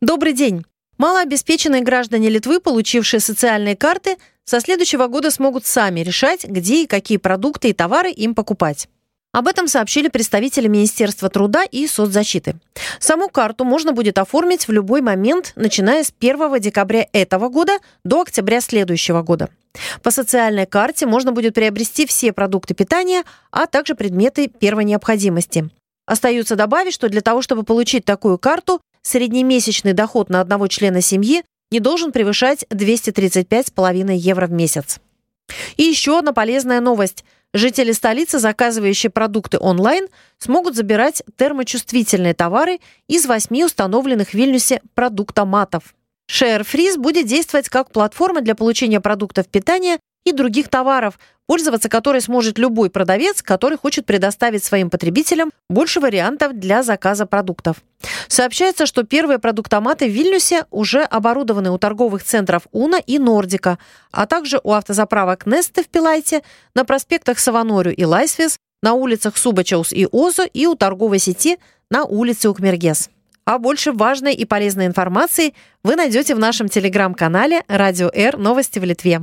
Добрый день! Малообеспеченные граждане Литвы, получившие социальные карты, со следующего года смогут сами решать, где и какие продукты и товары им покупать. Об этом сообщили представители Министерства труда и соцзащиты. Саму карту можно будет оформить в любой момент, начиная с 1 декабря этого года до октября следующего года. По социальной карте можно будет приобрести все продукты питания, а также предметы первой необходимости. Остается добавить, что для того, чтобы получить такую карту, среднемесячный доход на одного члена семьи не должен превышать 235,5 евро в месяц. И еще одна полезная новость. Жители столицы, заказывающие продукты онлайн, смогут забирать термочувствительные товары из восьми установленных в Вильнюсе продуктоматов. ShareFreeze будет действовать как платформа для получения продуктов питания и других товаров, пользоваться которой сможет любой продавец, который хочет предоставить своим потребителям больше вариантов для заказа продуктов. Сообщается, что первые продуктоматы в Вильнюсе уже оборудованы у торговых центров Уна и Нордика, а также у автозаправок Несте в Пилайте, на проспектах Саванорю и Лайсвис, на улицах Субачаус и Озо и у торговой сети на улице Укмергес. А больше важной и полезной информации вы найдете в нашем телеграм-канале «Радио Р. Новости в Литве».